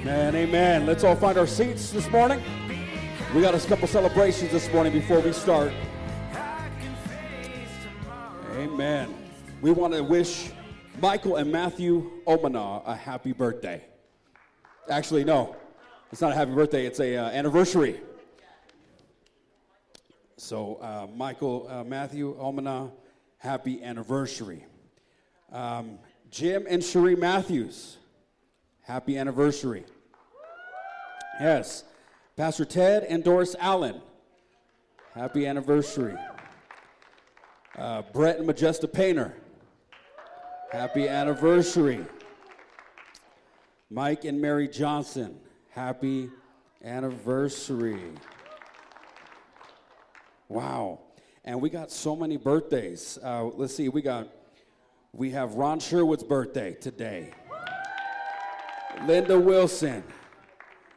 Amen, amen. Let's all find our seats this morning. We got a couple celebrations this morning before we start. Amen. We want to wish Michael and Matthew Omana a happy birthday. Actually, no, it's not a happy birthday, it's a uh, anniversary. So, uh, Michael, uh, Matthew Omana, happy anniversary. Um, Jim and Cherie Matthews, happy anniversary. Yes. Pastor Ted and Doris Allen, happy anniversary. Uh, Brett and Majesta Painter, happy anniversary. Mike and Mary Johnson, happy anniversary. Wow. And we got so many birthdays. Uh, let's see, we got, we have Ron Sherwood's birthday today. Linda Wilson.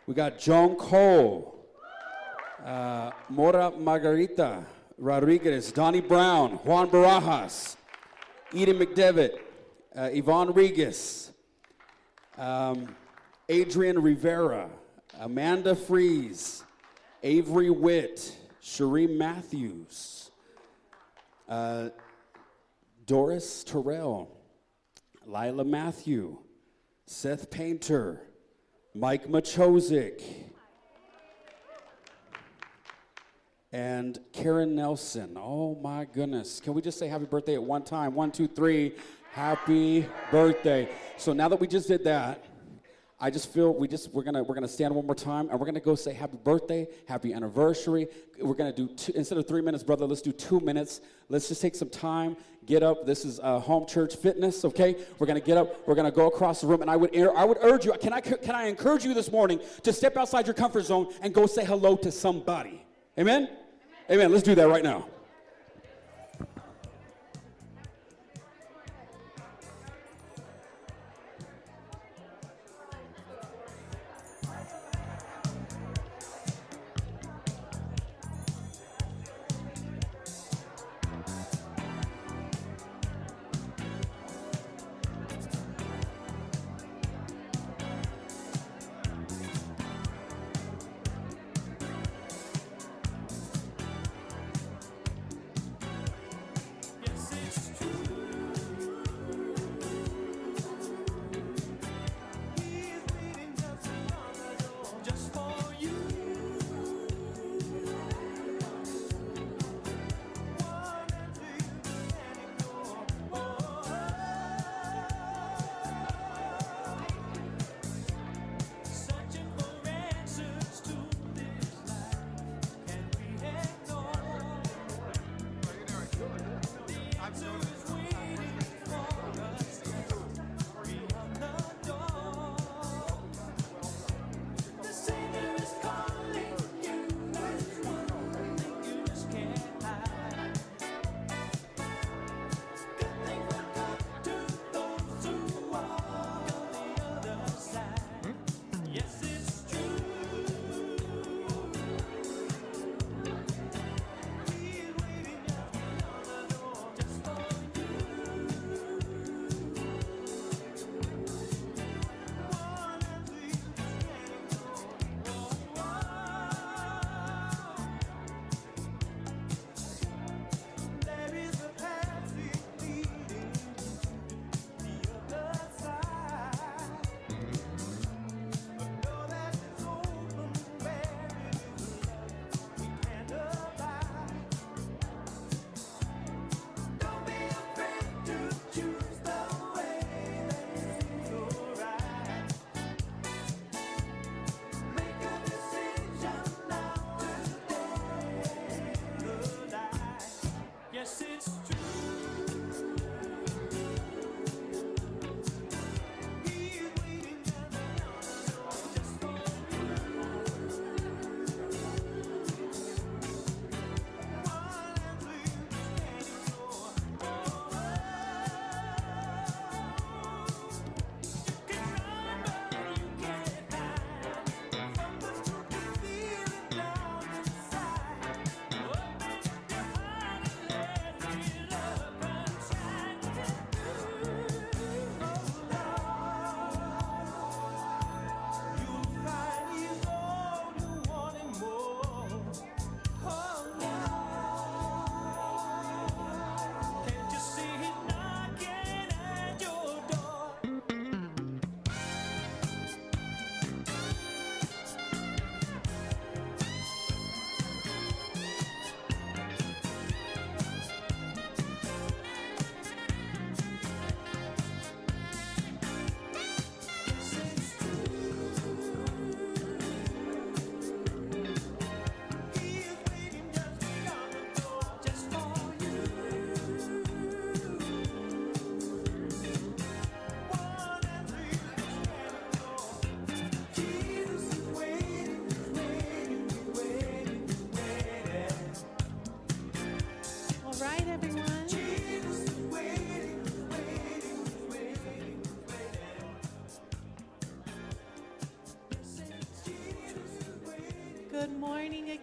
We got John Cole. Uh, Mora Margarita Rodriguez. Donnie Brown. Juan Barajas. Eden McDevitt. Uh, Yvonne Regis. Um, Adrian Rivera. Amanda Fries. Avery Witt. Cherie Matthews. Uh, Doris Terrell. Lila Matthew. Seth Painter, Mike Machozik, and Karen Nelson. Oh my goodness. Can we just say happy birthday at one time? One, two, three. Happy birthday. So now that we just did that, I just feel we just we're gonna we're gonna stand one more time and we're gonna go say happy birthday, happy anniversary. We're gonna do two, instead of three minutes, brother. Let's do two minutes. Let's just take some time, get up. This is uh, home church fitness, okay? We're gonna get up. We're gonna go across the room, and I would I would urge you. Can I can I encourage you this morning to step outside your comfort zone and go say hello to somebody? Amen. Amen. Amen. Let's do that right now.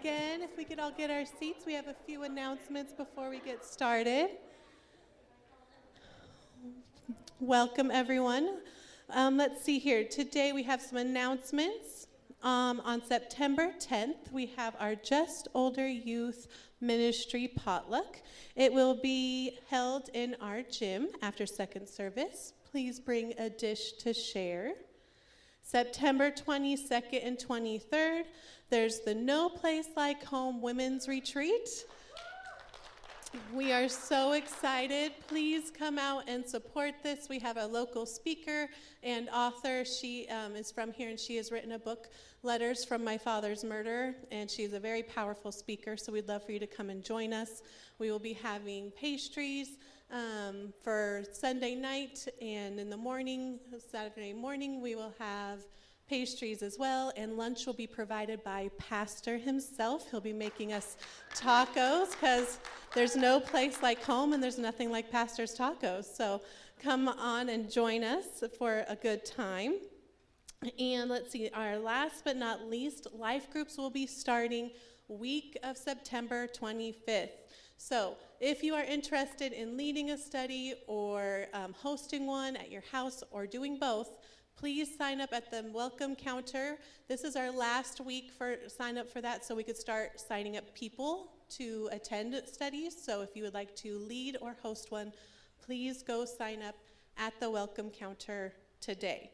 Again. If we could all get our seats, we have a few announcements before we get started. Welcome, everyone. Um, let's see here. Today we have some announcements. Um, on September 10th, we have our Just Older Youth Ministry potluck. It will be held in our gym after second service. Please bring a dish to share. September 22nd and 23rd, there's the No Place Like Home Women's Retreat. We are so excited. Please come out and support this. We have a local speaker and author. She um, is from here and she has written a book, Letters from My Father's Murder, and she's a very powerful speaker. So we'd love for you to come and join us. We will be having pastries um, for Sunday night, and in the morning, Saturday morning, we will have pastries as well, and lunch will be provided by Pastor himself. He'll be making us tacos because there's no place like home and there's nothing like Pastor's tacos. So come on and join us for a good time. And let's see, our last but not least, life groups will be starting week of September 25th. So, if you are interested in leading a study or um, hosting one at your house or doing both, please sign up at the welcome counter. This is our last week for sign up for that so we could start signing up people to attend studies. So, if you would like to lead or host one, please go sign up at the welcome counter today.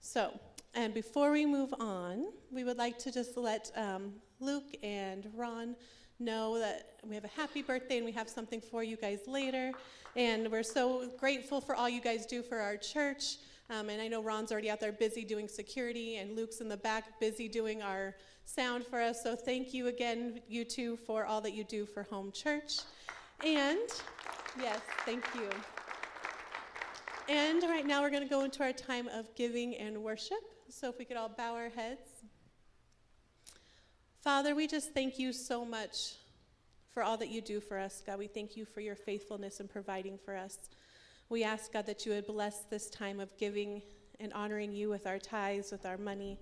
So, and before we move on, we would like to just let um, Luke and Ron know that we have a happy birthday and we have something for you guys later. And we're so grateful for all you guys do for our church. Um, and I know Ron's already out there busy doing security, and Luke's in the back busy doing our sound for us. So thank you again, you two, for all that you do for home church. And yes, thank you. And right now we're going to go into our time of giving and worship. So if we could all bow our heads. Father, we just thank you so much for all that you do for us, God. We thank you for your faithfulness in providing for us. We ask, God, that you would bless this time of giving and honoring you with our tithes, with our money.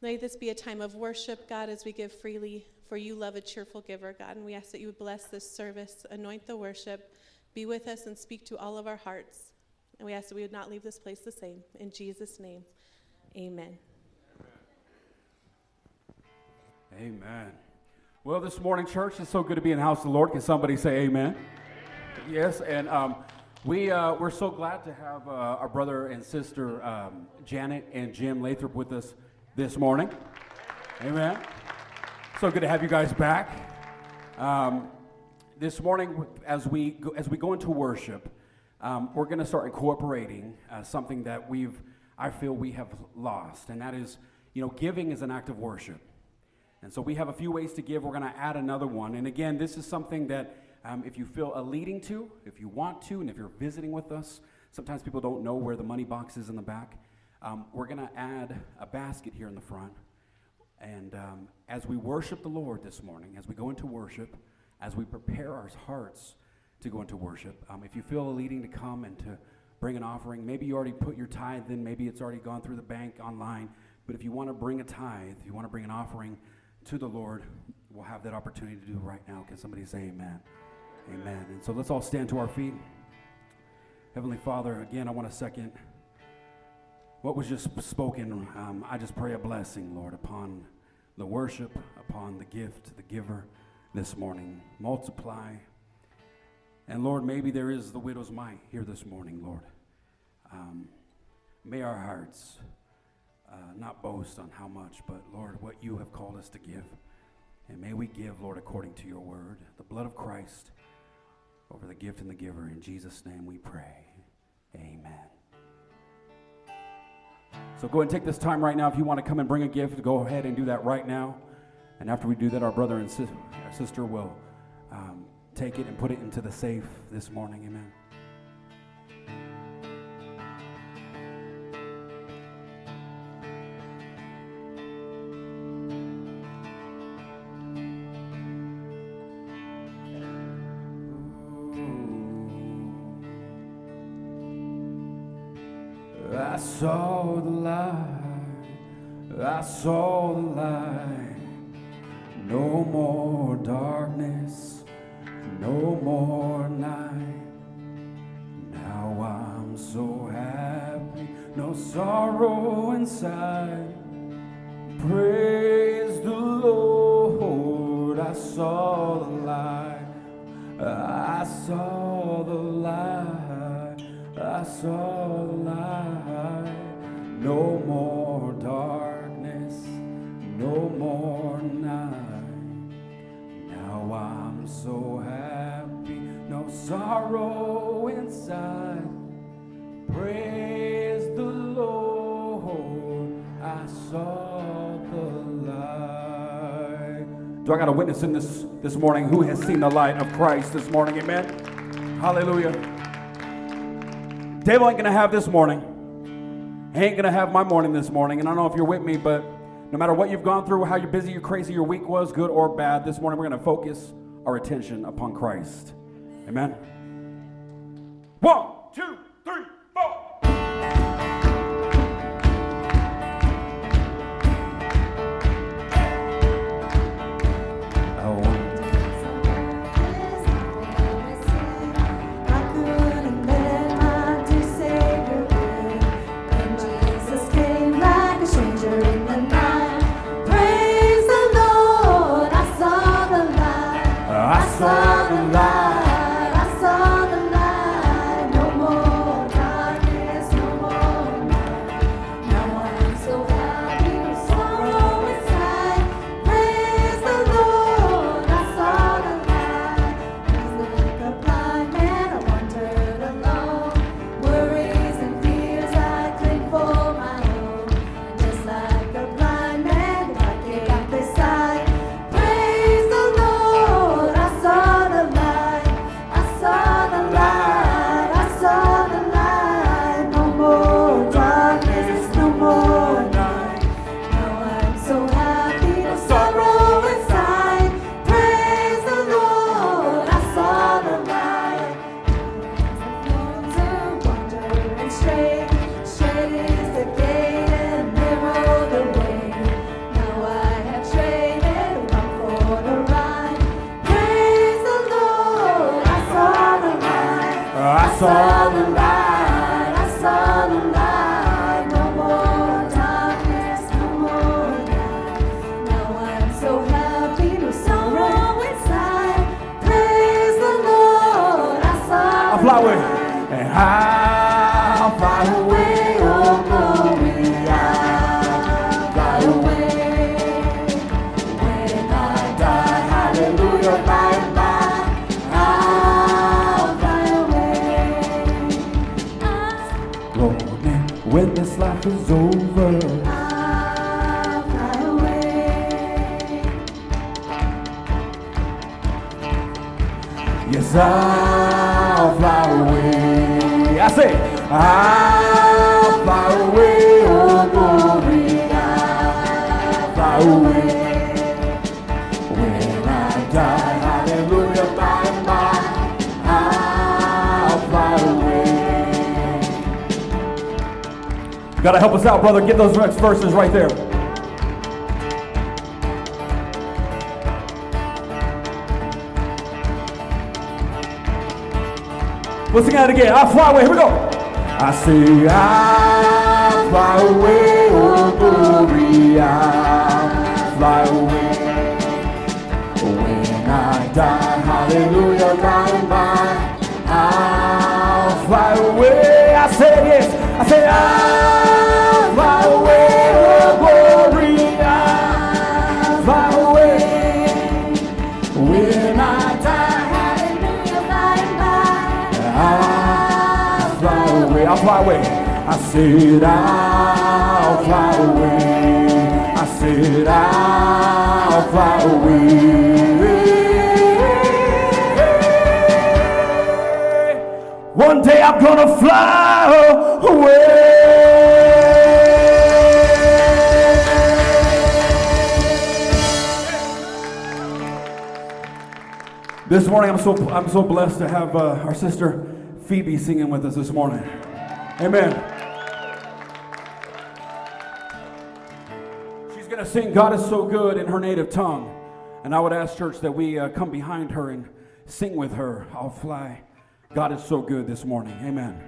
May this be a time of worship, God, as we give freely, for you love a cheerful giver, God. And we ask that you would bless this service, anoint the worship, be with us, and speak to all of our hearts. And we ask that we would not leave this place the same. In Jesus' name, amen. Amen. Well, this morning, church, it's so good to be in the house of the Lord. Can somebody say amen? Yes, and um, we, uh, we're so glad to have uh, our brother and sister um, Janet and Jim Lathrop with us this morning. Amen. So good to have you guys back. Um, this morning, as we go, as we go into worship, um, we're going to start incorporating uh, something that we've, I feel, we have lost, and that is, you know, giving is an act of worship. And so we have a few ways to give. We're going to add another one. And again, this is something that um, if you feel a leading to, if you want to, and if you're visiting with us, sometimes people don't know where the money box is in the back. Um, we're going to add a basket here in the front. And um, as we worship the Lord this morning, as we go into worship, as we prepare our hearts to go into worship, um, if you feel a leading to come and to bring an offering, maybe you already put your tithe in, maybe it's already gone through the bank online, but if you want to bring a tithe, you want to bring an offering, to the Lord, we'll have that opportunity to do right now. Can somebody say amen? Amen. And so let's all stand to our feet. Heavenly Father, again, I want to second what was just spoken. Um, I just pray a blessing, Lord, upon the worship, upon the gift, the giver this morning. Multiply. And Lord, maybe there is the widow's mite here this morning, Lord. Um, may our hearts uh, not boast on how much, but Lord, what you have called us to give. And may we give, Lord, according to your word, the blood of Christ over the gift and the giver. In Jesus' name we pray. Amen. So go and take this time right now. If you want to come and bring a gift, go ahead and do that right now. And after we do that, our brother and sis- our sister will um, take it and put it into the safe this morning. Amen. Saw the light. I saw the light. No more darkness, no more night. Now I'm so happy, no sorrow inside. Praise Do I got a witness in this this morning who has seen the light of Christ this morning? Amen. Hallelujah. Devil ain't gonna have this morning. He ain't gonna have my morning this morning. And I don't know if you're with me, but no matter what you've gone through, how you're busy, you're crazy, your week was, good or bad, this morning we're gonna focus our attention upon Christ. Amen. One, two, life is over, yes, I'll fly away. I say, I'll Gotta help us out, brother. Get those next verses right there. Let's sing that again. I'll fly away. Here we go. I say, I'll fly away, oh glory, I'll fly away. When I die, hallelujah, by and by, I'll fly away. I say yes. I say, I'll I said I'll fly away. I said I'll fly away. One day I'm gonna fly away. This morning, I'm so I'm so blessed to have uh, our sister Phoebe singing with us this morning. Amen. Sing "God is so good" in her native tongue, And I would ask, church, that we uh, come behind her and sing with her. I'll fly. God is so good this morning. Amen.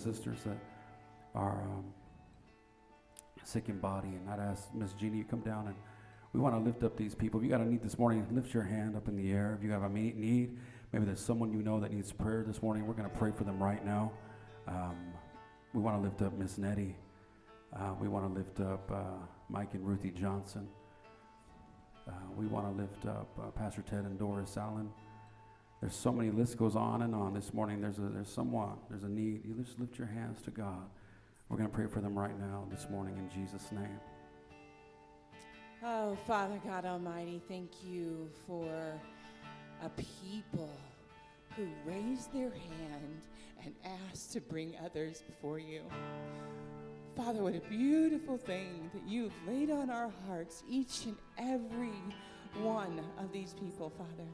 Sisters that are um, sick in body, and I'd ask Miss Jeannie to come down and we want to lift up these people. If you got a need this morning, lift your hand up in the air. If you have a need, maybe there's someone you know that needs prayer this morning. We're going to pray for them right now. Um, we want to lift up Miss Nettie. Uh, we want to lift up uh, Mike and Ruthie Johnson. Uh, we want to lift up uh, Pastor Ted and Doris Allen. There's so many. List goes on and on. This morning, there's a there's someone. There's a need. You just lift your hands to God. We're going to pray for them right now this morning in Jesus' name. Oh, Father God Almighty, thank you for a people who raised their hand and asked to bring others before you. Father, what a beautiful thing that you've laid on our hearts, each and every one of these people, Father.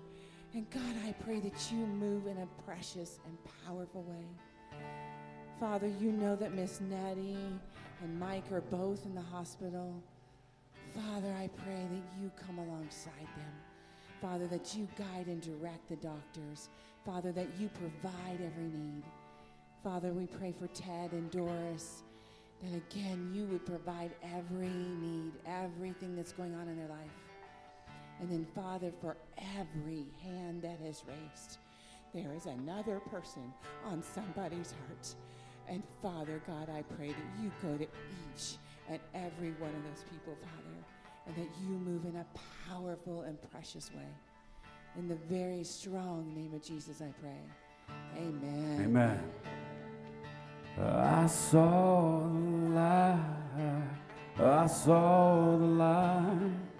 And God, I pray that you move in a precious and powerful way. Father, you know that Miss Nettie and Mike are both in the hospital. Father, I pray that you come alongside them. Father, that you guide and direct the doctors. Father, that you provide every need. Father, we pray for Ted and Doris, that again you would provide every need, everything that's going on in their life. And then, Father, for every hand that is raised, there is another person on somebody's heart. And Father God, I pray that you go to each and every one of those people, Father, and that you move in a powerful and precious way. In the very strong name of Jesus, I pray. Amen. Amen. I saw the light. I saw the light.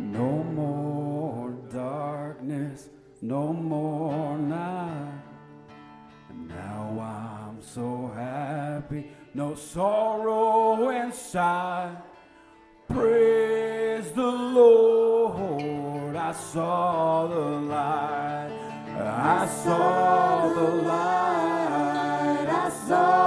No more darkness, no more night. And now I'm so happy, no sorrow inside. Praise the Lord. I saw the light. I saw the light. I saw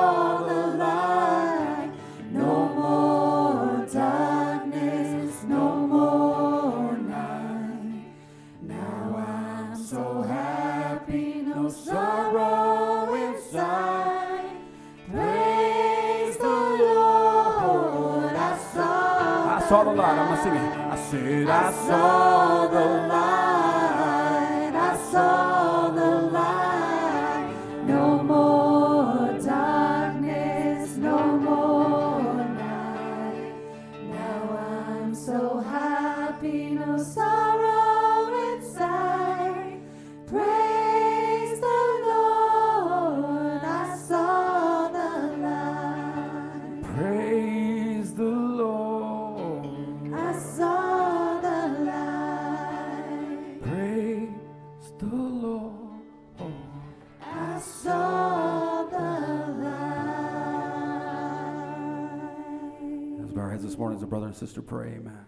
saw. The light. I'm gonna sing it. I said I saw sister pray. Amen.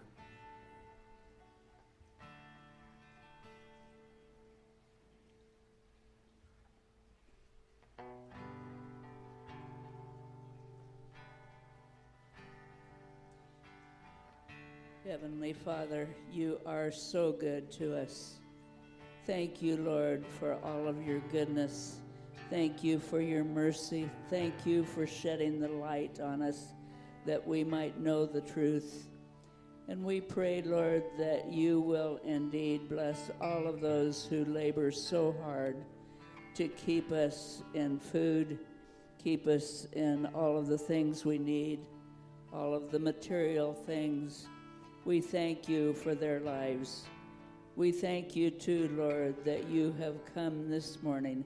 Heavenly Father, you are so good to us. Thank you, Lord, for all of your goodness. Thank you for your mercy. Thank you for shedding the light on us that we might know the truth. And we pray, Lord, that you will indeed bless all of those who labor so hard to keep us in food, keep us in all of the things we need, all of the material things. We thank you for their lives. We thank you too, Lord, that you have come this morning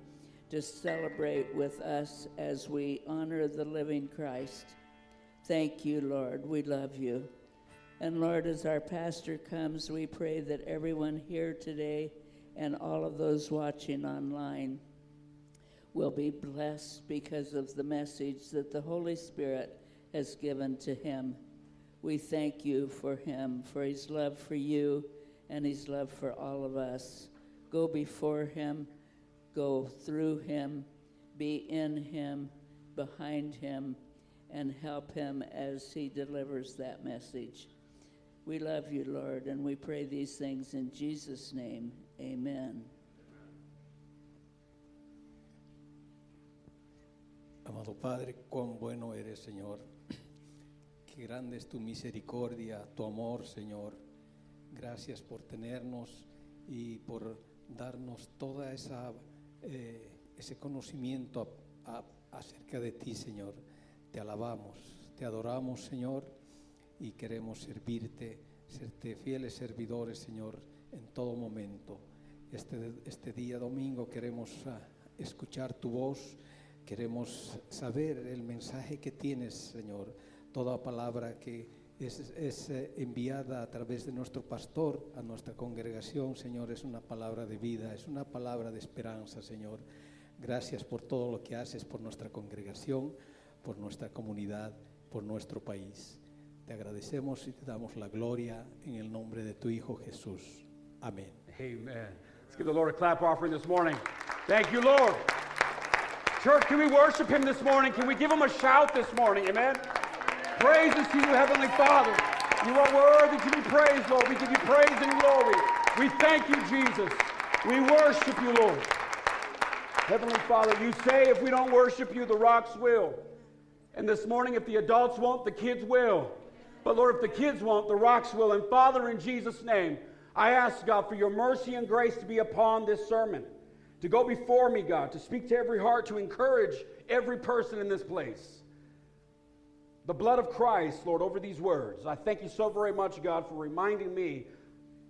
to celebrate with us as we honor the living Christ. Thank you, Lord. We love you. And Lord, as our pastor comes, we pray that everyone here today and all of those watching online will be blessed because of the message that the Holy Spirit has given to him. We thank you for him, for his love for you and his love for all of us. Go before him, go through him, be in him, behind him, and help him as he delivers that message. We love you, Lord, and we pray these things in Jesus' name. Amen. Amado Padre, cuán bueno eres, Señor. Qué grande es tu misericordia, tu amor, Señor. Gracias por tenernos y por darnos toda esa eh, ese conocimiento a- a- acerca de ti, Señor. Te alabamos, te adoramos, Señor, y queremos servirte, serte fieles servidores, Señor, en todo momento. Este, este día domingo queremos ah, escuchar tu voz, queremos saber el mensaje que tienes, Señor. Toda palabra que es, es, eh, enviada a través de nuestro pastor a nuestra congregación, Señor, es una palabra de vida, es una palabra de esperanza, Señor. Gracias por todo lo que haces por nuestra congregación, por nuestra comunidad, por nuestro país. Te agradecemos y te damos la gloria en el nombre de tu Hijo Jesús. Amén. Amen. Let's give the Lord a clap offering this morning. Thank you, Lord. Church, can we worship him this morning? Can we give him a shout this morning? Amen. Praises to you, Heavenly Father. You are worthy to be praised, Lord. We give you praise and glory. We thank you, Jesus. We worship you, Lord. Heavenly Father, you say if we don't worship you, the rocks will. And this morning, if the adults won't, the kids will. But Lord, if the kids won't, the rocks will. And Father, in Jesus' name, I ask God for your mercy and grace to be upon this sermon, to go before me, God, to speak to every heart, to encourage every person in this place. The blood of Christ, Lord, over these words. I thank you so very much, God, for reminding me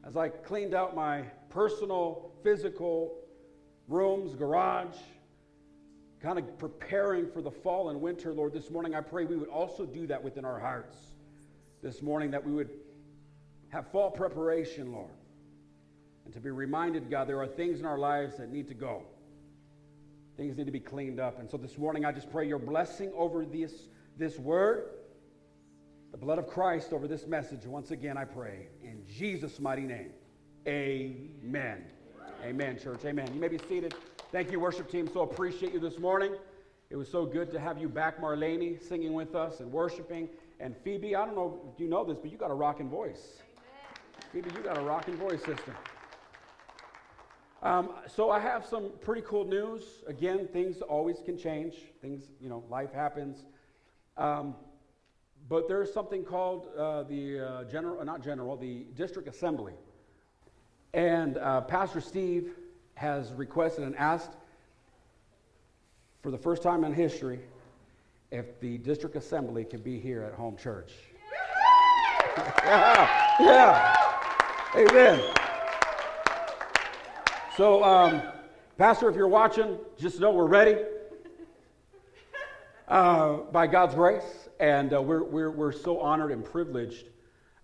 as I cleaned out my personal, physical rooms, garage, kind of preparing for the fall and winter, Lord. This morning, I pray we would also do that within our hearts. This morning, that we would have fall preparation, Lord. And to be reminded, God, there are things in our lives that need to go. Things need to be cleaned up. And so this morning, I just pray your blessing over this, this word, the blood of Christ over this message. Once again, I pray in Jesus' mighty name. Amen. Amen, church. Amen. You may be seated. Thank you, worship team. So appreciate you this morning. It was so good to have you back, Marlene, singing with us and worshiping. And Phoebe, I don't know if you know this, but you got a rocking voice. Phoebe, you got a rocking voice, sister. Um, so I have some pretty cool news. Again, things always can change. Things, you know, life happens. Um, but there's something called uh, the uh, general, not general, the district assembly. And uh, Pastor Steve has requested and asked for the first time in history if the district assembly can be here at home church. yeah, yeah. Amen. So, um, Pastor, if you're watching, just know we're ready uh, by God's grace. And uh, we're, we're, we're so honored and privileged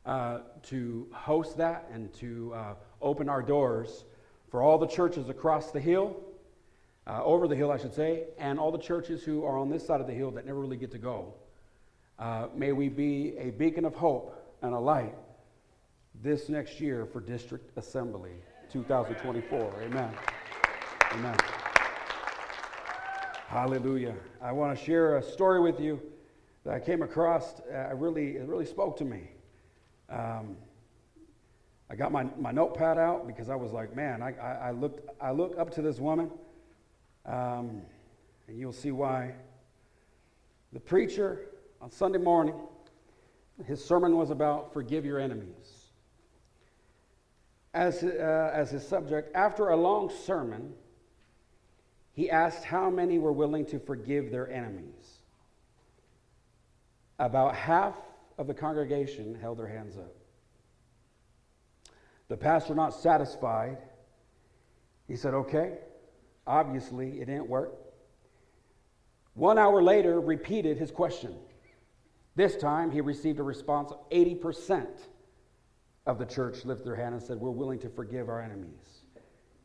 uh, to host that and to uh, open our doors for all the churches across the hill, uh, over the hill, I should say, and all the churches who are on this side of the hill that never really get to go. Uh, may we be a beacon of hope and a light this next year for District Assembly 2024. Amen. Amen. Hallelujah. I want to share a story with you that I came across. Uh, really, it really spoke to me. Um, I got my, my notepad out because I was like, man, I, I, I looked I look up to this woman, um, and you'll see why. The preacher on Sunday morning, his sermon was about forgive your enemies. As, uh, as his subject, after a long sermon, he asked how many were willing to forgive their enemies. About half of the congregation held their hands up. The pastor, not satisfied, he said, Okay, obviously it didn't work. One hour later, repeated his question. This time, he received a response of 80% of the church lifted their hand and said, We're willing to forgive our enemies.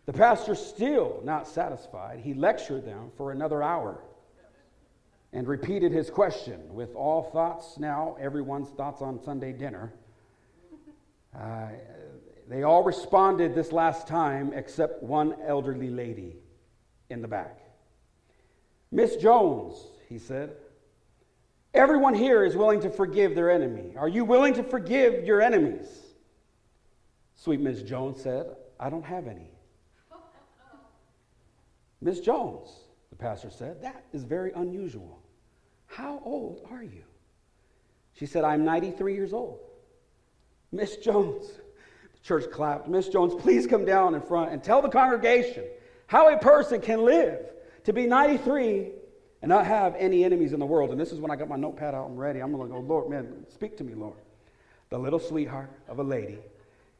The pastor, still not satisfied, he lectured them for another hour and repeated his question with all thoughts now, everyone's thoughts on Sunday dinner. Uh, they all responded this last time except one elderly lady in the back. Miss Jones, he said, everyone here is willing to forgive their enemy. Are you willing to forgive your enemies? Sweet Miss Jones said, I don't have any. Miss Jones, the pastor said, that is very unusual. How old are you? She said, I'm 93 years old. Miss Jones, church clapped. Miss Jones, please come down in front and tell the congregation how a person can live to be 93 and not have any enemies in the world. And this is when I got my notepad out and ready. I'm going to go, Lord, man, speak to me, Lord. The little sweetheart of a lady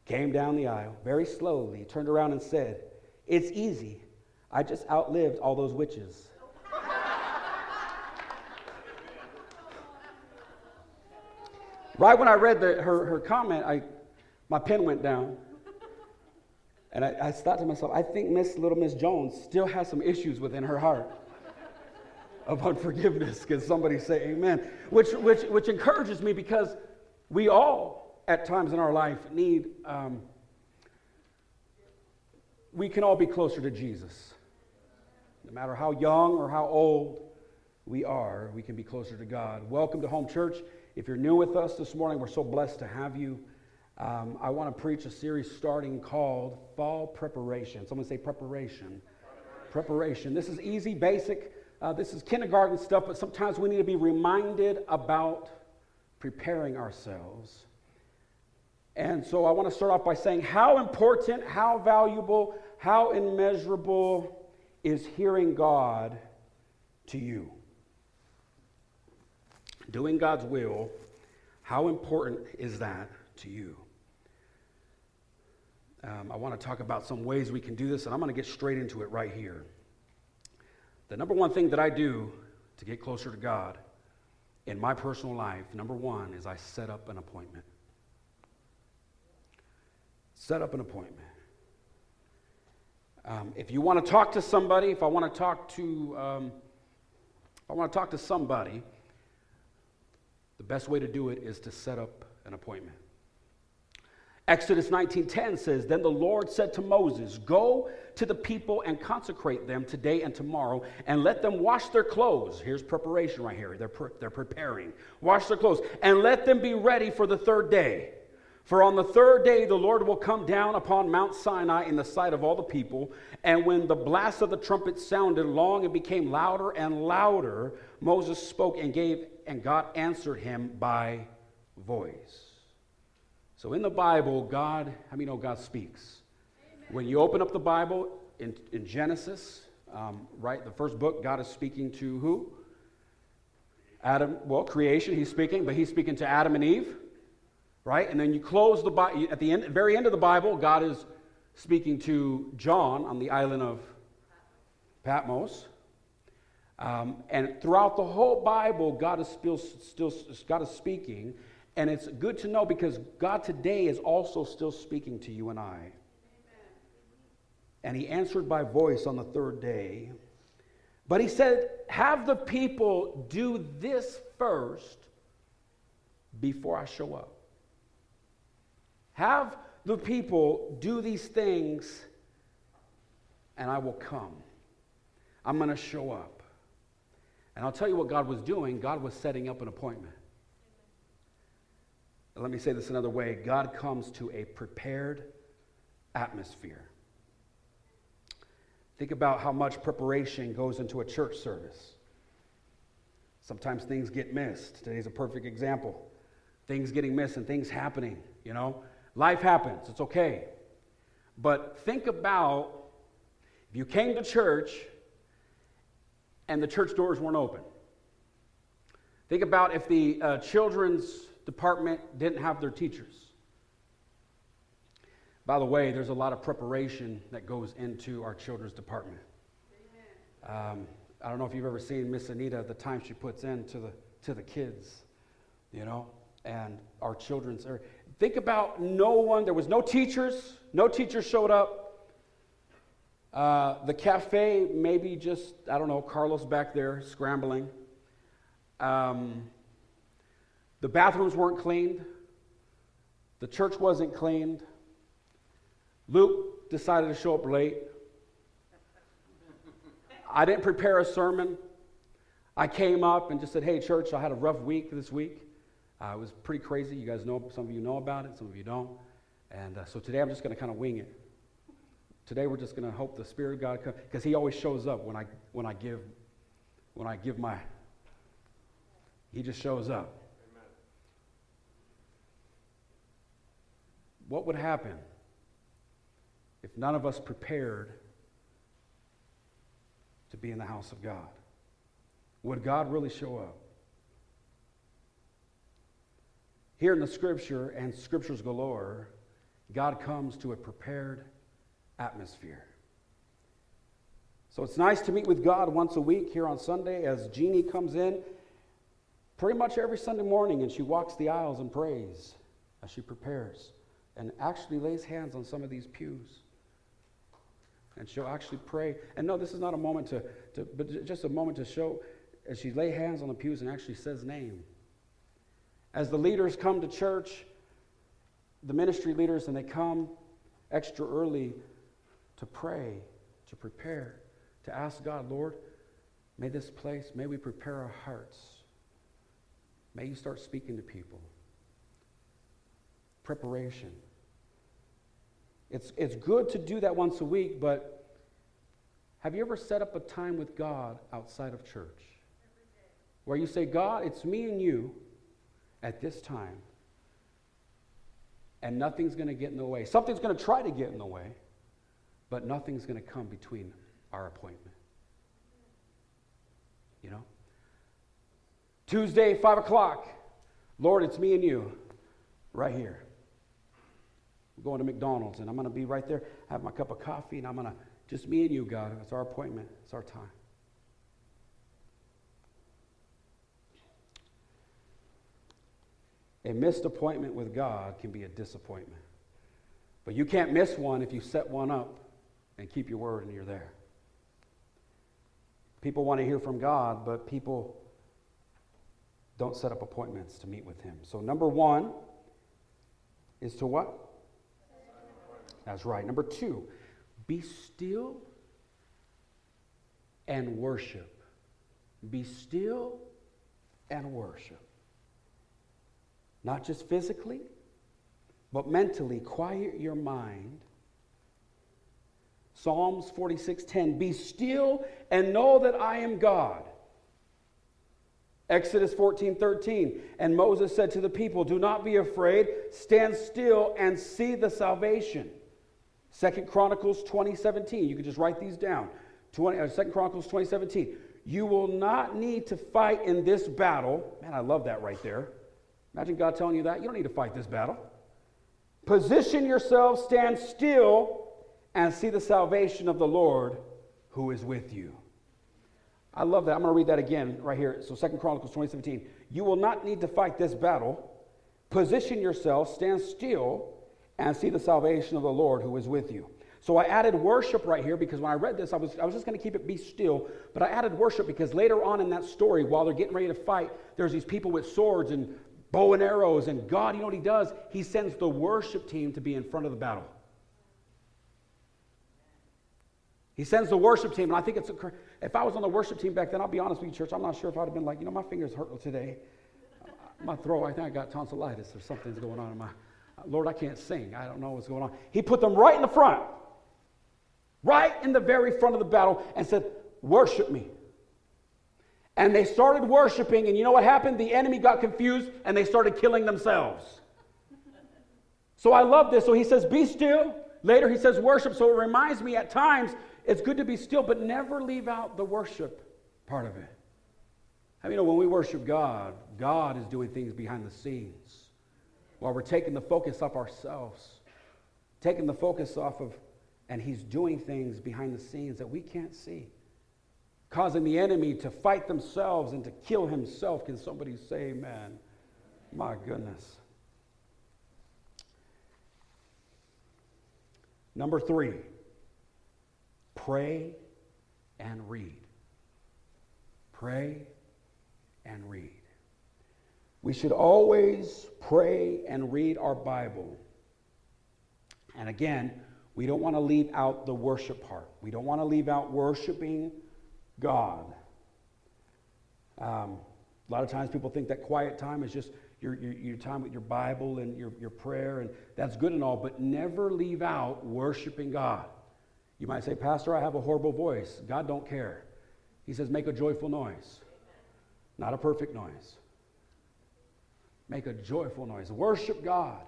came down the aisle very slowly, turned around and said, It's easy. I just outlived all those witches. right when I read the, her, her comment, I, my pen went down. And I, I thought to myself, I think Miss Little Miss Jones still has some issues within her heart of unforgiveness. Can somebody say amen? Which, which, which encourages me because we all, at times in our life, need, um, we can all be closer to Jesus. No matter how young or how old we are, we can be closer to God. Welcome to Home Church. If you're new with us this morning, we're so blessed to have you. Um, I want to preach a series starting called Fall Preparation. Someone say preparation. Preparation. This is easy, basic. Uh, this is kindergarten stuff, but sometimes we need to be reminded about preparing ourselves. And so I want to start off by saying how important, how valuable, how immeasurable is hearing God to you? Doing God's will, how important is that to you? Um, I want to talk about some ways we can do this, and I'm going to get straight into it right here. The number one thing that I do to get closer to God in my personal life, number one, is I set up an appointment. Set up an appointment. Um, if you want to talk to somebody, if I want to talk to, um, if I want to talk to somebody, the best way to do it is to set up an appointment. Exodus 19:10 says, "Then the Lord said to Moses, Go to the people and consecrate them today and tomorrow, and let them wash their clothes." Here's preparation right here. They're, pre- they're preparing. Wash their clothes, and let them be ready for the third day. For on the third day the Lord will come down upon Mount Sinai in the sight of all the people. And when the blast of the trumpet sounded long and became louder and louder, Moses spoke and gave, and God answered him by voice. So in the Bible, God, how many know God speaks? When you open up the Bible in, in Genesis, um, right, the first book, God is speaking to who? Adam, well, creation, he's speaking, but he's speaking to Adam and Eve, right? And then you close the Bible, at the end, very end of the Bible, God is speaking to John on the island of Patmos. Um, and throughout the whole Bible, God is still, still God is speaking. And it's good to know because God today is also still speaking to you and I. Amen. And he answered by voice on the third day. But he said, Have the people do this first before I show up. Have the people do these things, and I will come. I'm going to show up. And I'll tell you what God was doing God was setting up an appointment. Let me say this another way God comes to a prepared atmosphere. Think about how much preparation goes into a church service. Sometimes things get missed. Today's a perfect example. Things getting missed and things happening, you know. Life happens, it's okay. But think about if you came to church and the church doors weren't open. Think about if the uh, children's department didn't have their teachers. By the way, there's a lot of preparation that goes into our children's department. Um, I don't know if you've ever seen Miss Anita, the time she puts in to the, to the kids, you know, and our children's. Think about no one, there was no teachers, no teachers showed up. Uh, the cafe, maybe just, I don't know, Carlos back there scrambling. Um, the bathrooms weren't cleaned. The church wasn't cleaned. Luke decided to show up late. I didn't prepare a sermon. I came up and just said, Hey, church, I had a rough week this week. Uh, it was pretty crazy. You guys know, some of you know about it, some of you don't. And uh, so today I'm just going to kind of wing it. Today we're just going to hope the Spirit of God comes, because He always shows up when I, when I give, when I give my, He just shows up. What would happen if none of us prepared to be in the house of God? Would God really show up? Here in the scripture and scriptures galore, God comes to a prepared atmosphere. So it's nice to meet with God once a week here on Sunday as Jeannie comes in pretty much every Sunday morning and she walks the aisles and prays as she prepares and actually lays hands on some of these pews. And she'll actually pray. And no, this is not a moment to, to but just a moment to show as she lay hands on the pews and actually says name. As the leaders come to church, the ministry leaders, and they come extra early to pray, to prepare, to ask God, Lord, may this place, may we prepare our hearts. May you start speaking to people. Preparation. It's, it's good to do that once a week, but have you ever set up a time with God outside of church? Where you say, God, it's me and you at this time, and nothing's going to get in the way. Something's going to try to get in the way, but nothing's going to come between our appointment. You know? Tuesday, 5 o'clock. Lord, it's me and you right here. Going to McDonald's, and I'm going to be right there, have my cup of coffee, and I'm going to, just me and you, God. It's our appointment, it's our time. A missed appointment with God can be a disappointment. But you can't miss one if you set one up and keep your word and you're there. People want to hear from God, but people don't set up appointments to meet with Him. So, number one is to what? That's right. Number two, be still and worship. Be still and worship. Not just physically, but mentally. Quiet your mind. Psalms 46:10 Be still and know that I am God. Exodus 14:13 And Moses said to the people, Do not be afraid, stand still and see the salvation. Second Chronicles 20:17. You can just write these down. 20, uh, Second Chronicles 20:17. You will not need to fight in this battle. Man, I love that right there. Imagine God telling you that. You don't need to fight this battle. Position yourself, stand still, and see the salvation of the Lord who is with you. I love that. I'm going to read that again right here. So Second Chronicles 2017. You will not need to fight this battle. Position yourself, stand still, and see the salvation of the Lord who is with you. So I added worship right here because when I read this, I was, I was just going to keep it be still, but I added worship because later on in that story, while they're getting ready to fight, there's these people with swords and bow and arrows, and God, you know what He does? He sends the worship team to be in front of the battle. He sends the worship team, and I think it's a, if I was on the worship team back then, I'll be honest with you, church, I'm not sure if I'd have been like, you know, my fingers hurt today. My throat, I think I got tonsillitis or something's going on in my. Lord, I can't sing. I don't know what's going on. He put them right in the front, right in the very front of the battle, and said, Worship me. And they started worshiping, and you know what happened? The enemy got confused and they started killing themselves. So I love this. So he says, Be still. Later he says, Worship. So it reminds me at times it's good to be still, but never leave out the worship part of it. I mean, you know, when we worship God, God is doing things behind the scenes while we're taking the focus off ourselves, taking the focus off of, and He's doing things behind the scenes that we can't see, causing the enemy to fight themselves and to kill himself. Can somebody say amen? My goodness. Number three, pray and read. Pray and read. We should always pray and read our Bible. And again, we don't want to leave out the worship part. We don't want to leave out worshiping God. Um, a lot of times people think that quiet time is just your, your, your time with your Bible and your, your prayer, and that's good and all, but never leave out worshiping God. You might say, Pastor, I have a horrible voice. God don't care. He says, make a joyful noise, not a perfect noise. Make a joyful noise. Worship God.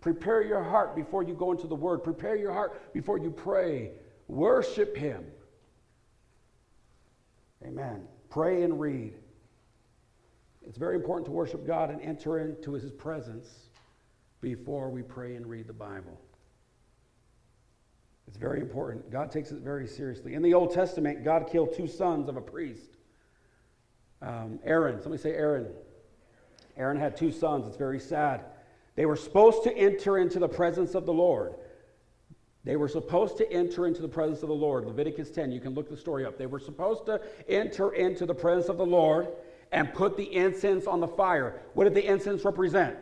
Prepare your heart before you go into the Word. Prepare your heart before you pray. Worship Him. Amen. Pray and read. It's very important to worship God and enter into His presence before we pray and read the Bible. It's very important. God takes it very seriously. In the Old Testament, God killed two sons of a priest. Um, Aaron, somebody say Aaron. Aaron had two sons. It's very sad. They were supposed to enter into the presence of the Lord. They were supposed to enter into the presence of the Lord. Leviticus 10, you can look the story up. They were supposed to enter into the presence of the Lord and put the incense on the fire. What did the incense represent?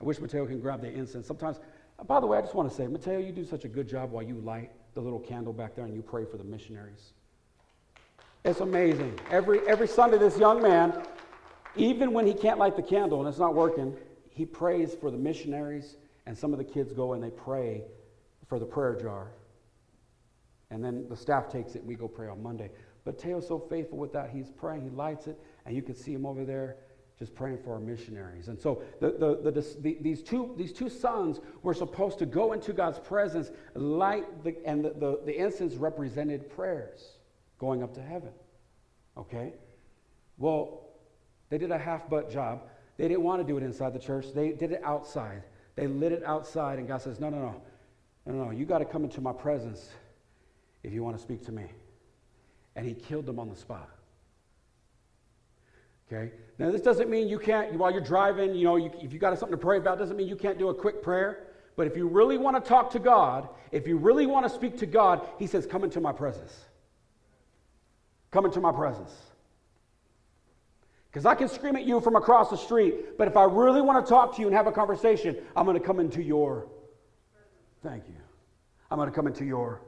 I wish Mateo can grab the incense. Sometimes uh, By the way, I just want to say, Mateo, you do such a good job while you light the little candle back there and you pray for the missionaries. It's amazing. Every, every Sunday, this young man, even when he can't light the candle and it's not working, he prays for the missionaries, and some of the kids go and they pray for the prayer jar. And then the staff takes it, and we go pray on Monday. But Teo's so faithful with that. He's praying, he lights it, and you can see him over there just praying for our missionaries. And so the, the, the, the, these, two, these two sons were supposed to go into God's presence, light, the, and the, the, the incense represented prayers going up to heaven. Okay? Well, they did a half butt job. They didn't want to do it inside the church, they did it outside. They lit it outside, and God says, No, no, no. No, no, no. You got to come into my presence if you want to speak to me. And he killed them on the spot. Okay? Now, this doesn't mean you can't, while you're driving, you know, you, if you got something to pray about, doesn't mean you can't do a quick prayer. But if you really want to talk to God, if you really want to speak to God, he says, Come into my presence. Come into my presence. Because I can scream at you from across the street, but if I really want to talk to you and have a conversation, I'm going to come into your. Thank you. I'm going to come into your.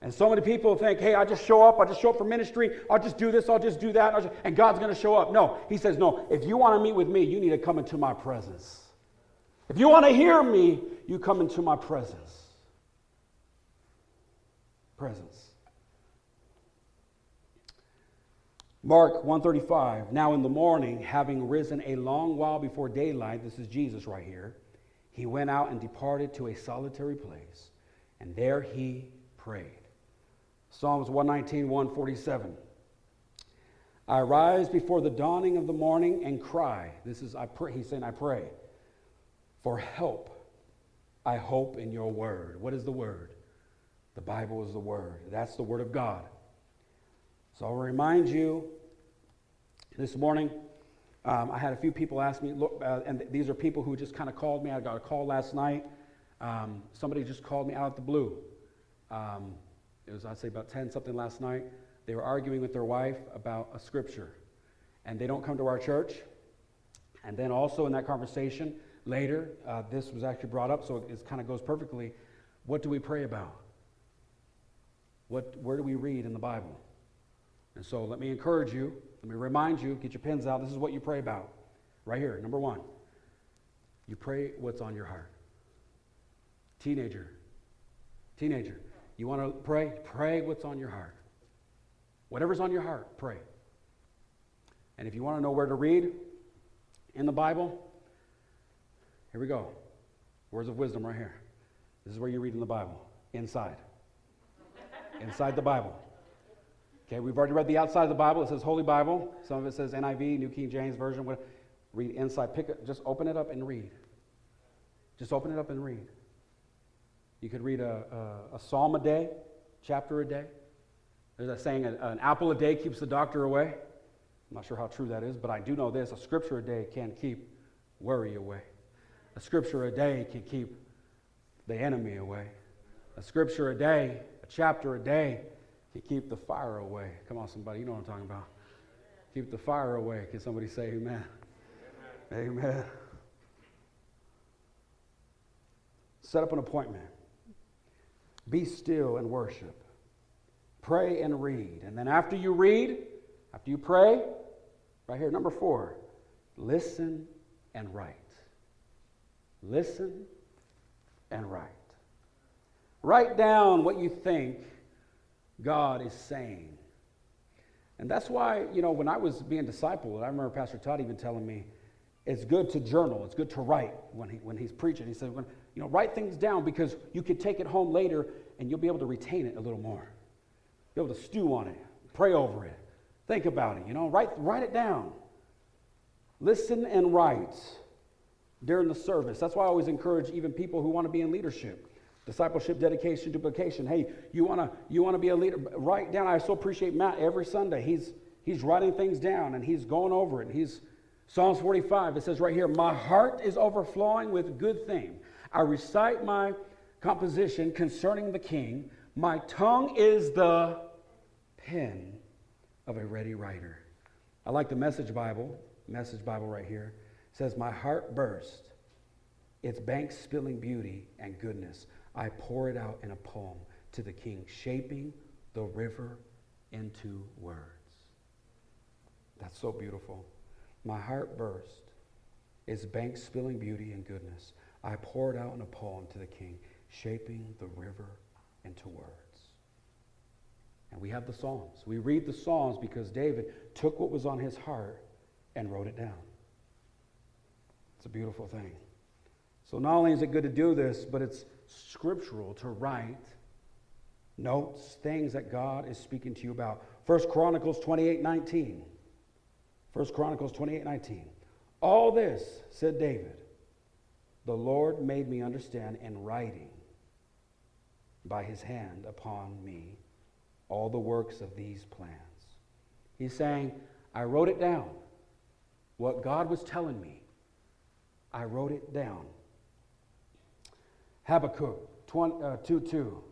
And so many people think, hey, I just show up, I just show up for ministry, I'll just do this, I'll just do that, and God's going to show up. No, He says, no, if you want to meet with me, you need to come into my presence. If you want to hear me, you come into my presence. Presence. Mark 135. Now in the morning, having risen a long while before daylight, this is Jesus right here, he went out and departed to a solitary place, and there he prayed. Psalms 119, 147. I rise before the dawning of the morning and cry. This is I pray. He's saying, I pray for help. I hope in your word. What is the word? The Bible is the word. That's the word of God. So I'll remind you this morning, um, I had a few people ask me, look, uh, and these are people who just kind of called me. I got a call last night. Um, somebody just called me out of the blue. Um, it was, I'd say, about 10 something last night. They were arguing with their wife about a scripture. And they don't come to our church. And then also in that conversation, later, uh, this was actually brought up, so it, it kind of goes perfectly. What do we pray about? What, where do we read in the Bible? And so let me encourage you, let me remind you, get your pens out. This is what you pray about. Right here, number one. You pray what's on your heart. Teenager, teenager, you want to pray? Pray what's on your heart. Whatever's on your heart, pray. And if you want to know where to read in the Bible, here we go. Words of wisdom right here. This is where you read in the Bible. Inside. Inside the Bible. Okay, we've already read the outside of the Bible. It says Holy Bible. Some of it says NIV, New King James Version. What, read inside. Pick it. Just open it up and read. Just open it up and read. You could read a, a, a psalm a day, chapter a day. There's a saying, an apple a day keeps the doctor away. I'm not sure how true that is, but I do know this: a scripture a day can keep worry away. A scripture a day can keep the enemy away. A scripture a day, a chapter a day keep the fire away. Come on, somebody, you know what I'm talking about. Keep the fire away. Can somebody say amen? Amen. amen. Set up an appointment. Be still and worship. Pray and read. And then after you read, after you pray, right here, number four, listen and write. Listen and write. Write down what you think God is saying. And that's why, you know, when I was being discipled, I remember Pastor Todd even telling me, it's good to journal, it's good to write when, he, when he's preaching. He said, when, you know, write things down because you can take it home later and you'll be able to retain it a little more. Be able to stew on it, pray over it, think about it, you know, write, write it down. Listen and write during the service. That's why I always encourage even people who want to be in leadership discipleship dedication duplication. Hey you want to you want to be a leader? Write down i so appreciate matt every sunday. He's he's writing things down and he's going over it. He's psalms 45 it says right here my heart is overflowing with good thing. I recite my composition concerning the king. My tongue is the pen of a ready writer. I like the message bible message bible right here. It says my heart burst its banks spilling beauty and goodness. I pour it out in a poem to the king, shaping the river into words. That's so beautiful. My heart burst, its banks spilling beauty and goodness. I pour it out in a poem to the king, shaping the river into words. And we have the Psalms. We read the Psalms because David took what was on his heart and wrote it down. It's a beautiful thing. So not only is it good to do this, but it's scriptural to write notes, things that God is speaking to you about. First Chronicles 28 19. First Chronicles 28 19. All this, said David, the Lord made me understand in writing by his hand upon me all the works of these plans. He's saying, I wrote it down. What God was telling me, I wrote it down. Habakkuk 20, uh, 2 2.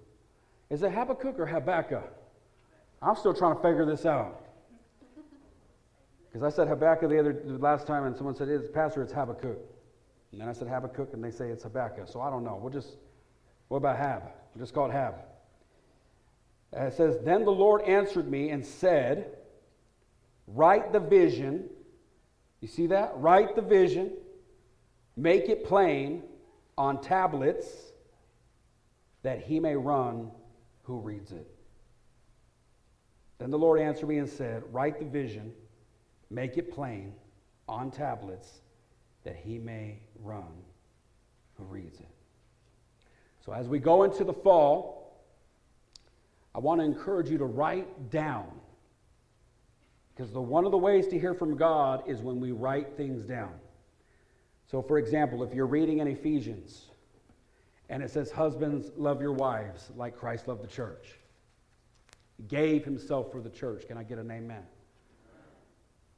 Is it Habakkuk or Habakkuk? I'm still trying to figure this out. Because I said Habakkuk the other the last time, and someone said, it's, Pastor, it's Habakkuk. And then I said Habakkuk, and they say it's Habakkuk. So I don't know. We'll just, what about Hab? We'll just call it Hab. Uh, it says, Then the Lord answered me and said, Write the vision. You see that? Write the vision, make it plain on tablets, that he may run who reads it. Then the Lord answered me and said, Write the vision, make it plain on tablets, that he may run who reads it. So as we go into the fall, I want to encourage you to write down. Because the, one of the ways to hear from God is when we write things down. So, for example, if you're reading in Ephesians and it says, Husbands, love your wives like Christ loved the church, he gave himself for the church. Can I get an amen?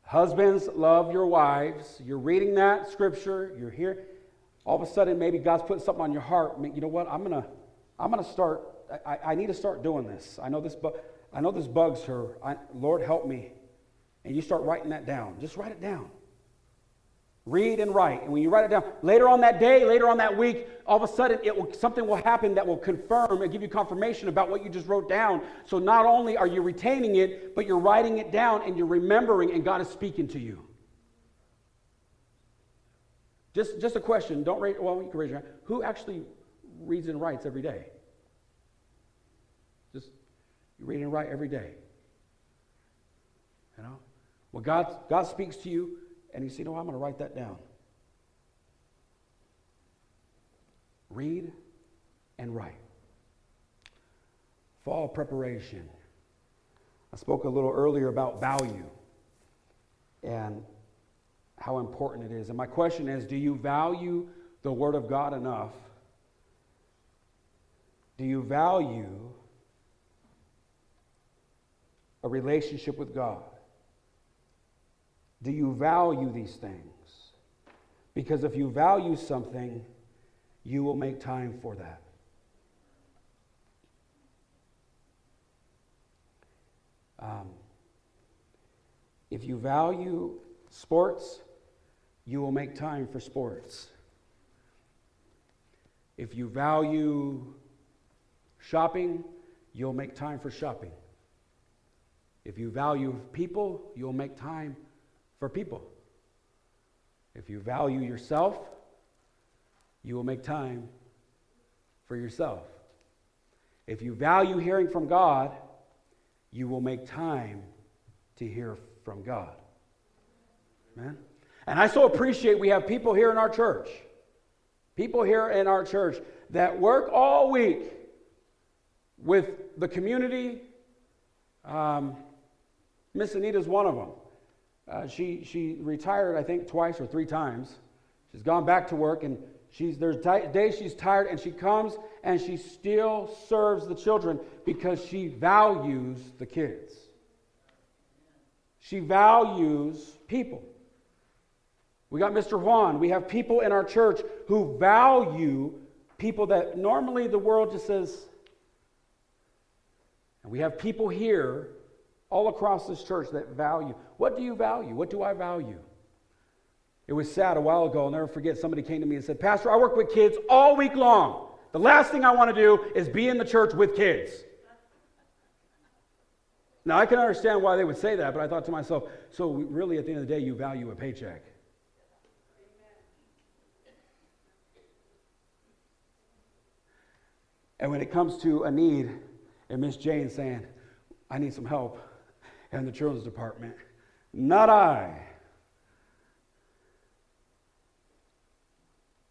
Husbands, love your wives. You're reading that scripture, you're here. All of a sudden, maybe God's putting something on your heart. You know what? I'm going to I'm gonna start, I, I, need to start doing this. I know this, bu- I know this bugs her. I, Lord, help me. And you start writing that down. Just write it down. Read and write. And when you write it down, later on that day, later on that week, all of a sudden it will, something will happen that will confirm and give you confirmation about what you just wrote down. So not only are you retaining it, but you're writing it down and you're remembering, and God is speaking to you. Just, just a question. Don't raise, well, you can raise your hand. Who actually reads and writes every day? Just you read and write every day. You know? Well, God, God speaks to you, and you say, No, I'm going to write that down. Read and write. Fall preparation. I spoke a little earlier about value and how important it is. And my question is do you value the Word of God enough? Do you value a relationship with God? Do you value these things? Because if you value something, you will make time for that. Um, if you value sports, you will make time for sports. If you value shopping, you'll make time for shopping. If you value people, you'll make time for people. If you value yourself, you will make time for yourself. If you value hearing from God, you will make time to hear from God. Amen? And I so appreciate we have people here in our church, people here in our church that work all week with the community. Um, Miss Anita's one of them. Uh, she, she retired, I think, twice or three times. She's gone back to work, and she's, there's days she's tired, and she comes and she still serves the children because she values the kids. She values people. We got Mr. Juan. We have people in our church who value people that normally the world just says. And we have people here all across this church that value. What do you value? What do I value? It was sad a while ago. I'll never forget. Somebody came to me and said, Pastor, I work with kids all week long. The last thing I want to do is be in the church with kids. Now, I can understand why they would say that, but I thought to myself, so really, at the end of the day, you value a paycheck. And when it comes to a need, and Miss Jane saying, I need some help in the children's department, not I.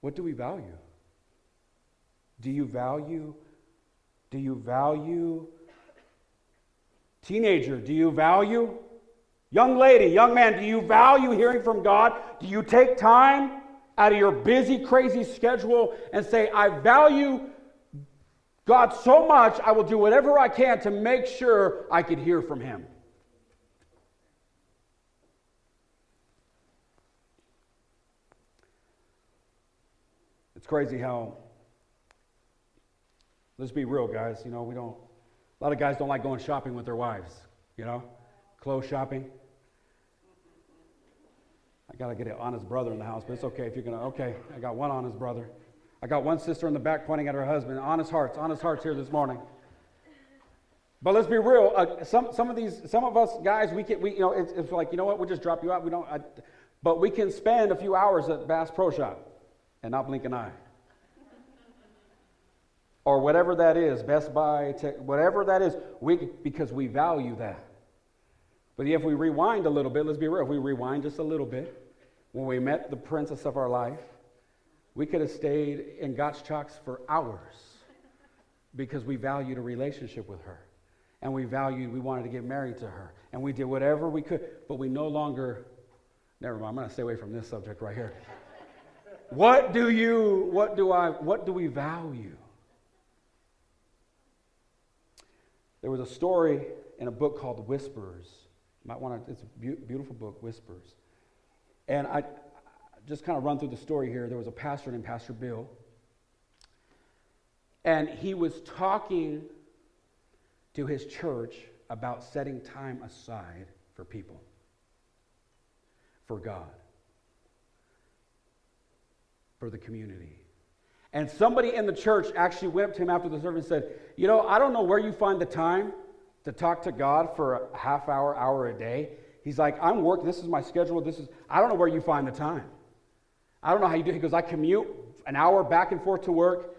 What do we value? Do you value? Do you value? Teenager, do you value? Young lady, young man, do you value hearing from God? Do you take time out of your busy, crazy schedule and say, I value God so much, I will do whatever I can to make sure I could hear from Him? It's crazy how, let's be real, guys. You know, we don't, a lot of guys don't like going shopping with their wives, you know, clothes shopping. I got to get an honest brother in the house, but it's okay if you're going to, okay, I got one honest brother. I got one sister in the back pointing at her husband. Honest hearts, honest hearts here this morning. But let's be real. Uh, some, some of these, some of us guys, we can, we, you know, it's, it's like, you know what, we'll just drop you out. We don't, I, but we can spend a few hours at Bass Pro Shop and not blink an eye. or whatever that is, Best Buy, Tech, whatever that is, we, because we value that. But if we rewind a little bit, let's be real, if we rewind just a little bit, when we met the princess of our life, we could have stayed in Gottschalk's for hours because we valued a relationship with her. And we valued, we wanted to get married to her. And we did whatever we could, but we no longer, never mind, I'm going to stay away from this subject right here. What do you, what do I, what do we value? There was a story in a book called Whispers. You might want to, it's a beautiful book, Whispers. And I just kind of run through the story here. There was a pastor named Pastor Bill. And he was talking to his church about setting time aside for people, for God, for the community. And somebody in the church actually went up to him after the service and said, You know, I don't know where you find the time to talk to God for a half hour, hour a day. He's like, I'm working, this is my schedule, this is, I don't know where you find the time. I don't know how you do it. He goes, I commute an hour back and forth to work.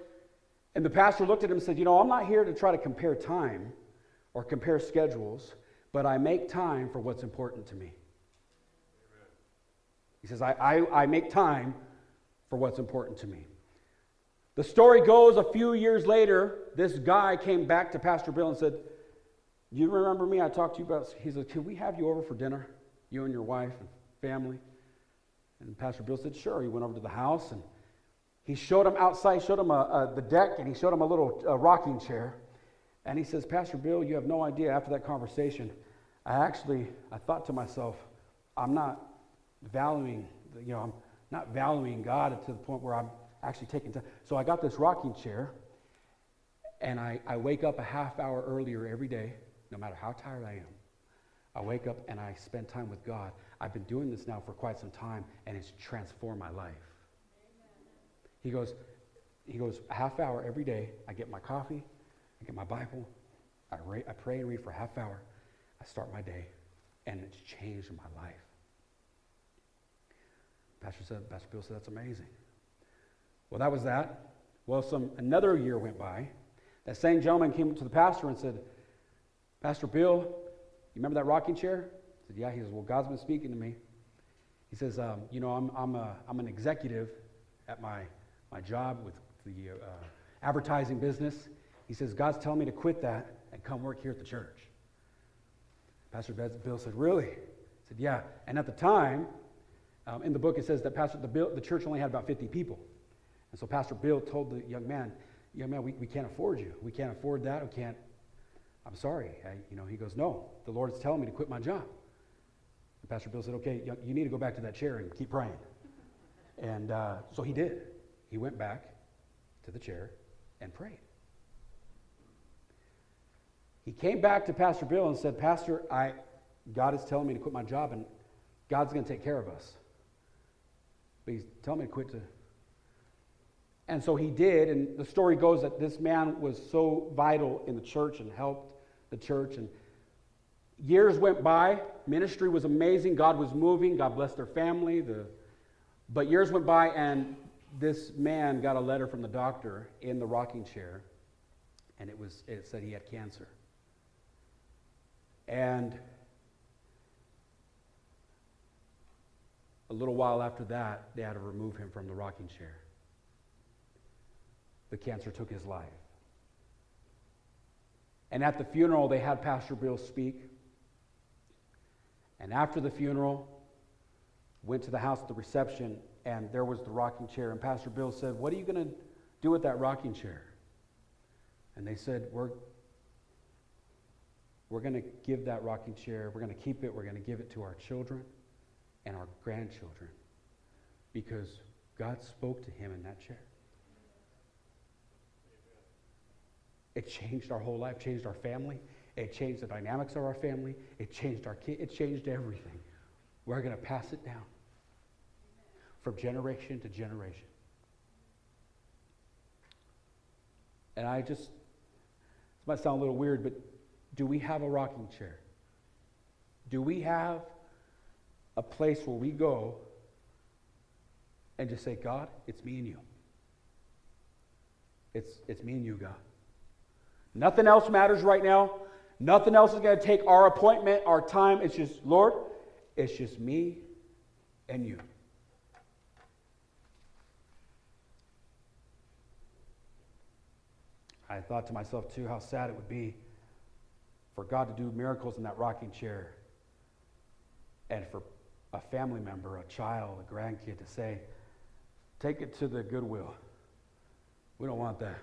And the pastor looked at him and said, You know, I'm not here to try to compare time or compare schedules, but I make time for what's important to me. He says, I, I, I make time for what's important to me. The story goes a few years later, this guy came back to Pastor Bill and said, You remember me? I talked to you about. He said, Can we have you over for dinner? You and your wife and family? And Pastor Bill said, Sure. He went over to the house and he showed him outside, showed him a, a, the deck, and he showed him a little a rocking chair. And he says, Pastor Bill, you have no idea. After that conversation, I actually I thought to myself, I'm not valuing, you know, I'm not valuing God to the point where I'm actually taking time. So I got this rocking chair, and I, I wake up a half hour earlier every day, no matter how tired I am. I wake up and I spend time with God. I've been doing this now for quite some time, and it's transformed my life. He goes, he goes, a half hour every day. I get my coffee, I get my Bible, I, re- I pray and read for a half hour. I start my day, and it's changed my life. Pastor said, Pastor Bill said, that's amazing. Well, that was that. Well, some another year went by. That same gentleman came to the pastor and said, Pastor Bill, you remember that rocking chair? I said, Yeah. He says, Well, God's been speaking to me. He says, um, You know, I'm, I'm, a, I'm an executive at my, my job with the uh, advertising business. He says, God's telling me to quit that and come work here at the church. Pastor Bill said, Really? I said, Yeah. And at the time, um, in the book, it says that Pastor, the, Bill, the church only had about 50 people. And so Pastor Bill told the young man, Young man, we, we can't afford you. We can't afford that. We can't. I'm sorry. I, you know, he goes, No, the Lord is telling me to quit my job. And Pastor Bill said, Okay, you, need to go back to that chair and keep praying. And uh, so he did. He went back to the chair and prayed. He came back to Pastor Bill and said, Pastor, I, God is telling me to quit my job and God's going to take care of us. Please tell me to quit to. And so he did, and the story goes that this man was so vital in the church and helped the church. And years went by, ministry was amazing, God was moving, God blessed their family. The, but years went by, and this man got a letter from the doctor in the rocking chair, and it was it said he had cancer. And a little while after that, they had to remove him from the rocking chair. The cancer took his life. And at the funeral, they had Pastor Bill speak. And after the funeral, went to the house at the reception, and there was the rocking chair. And Pastor Bill said, What are you going to do with that rocking chair? And they said, We're, we're going to give that rocking chair, we're going to keep it, we're going to give it to our children and our grandchildren because God spoke to him in that chair. It changed our whole life, changed our family. It changed the dynamics of our family. It changed our kids. It changed everything. We're going to pass it down from generation to generation. And I just, this might sound a little weird, but do we have a rocking chair? Do we have a place where we go and just say, God, it's me and you. It's, it's me and you, God. Nothing else matters right now. Nothing else is going to take our appointment, our time. It's just, Lord, it's just me and you. I thought to myself, too, how sad it would be for God to do miracles in that rocking chair and for a family member, a child, a grandkid to say, take it to the Goodwill. We don't want that.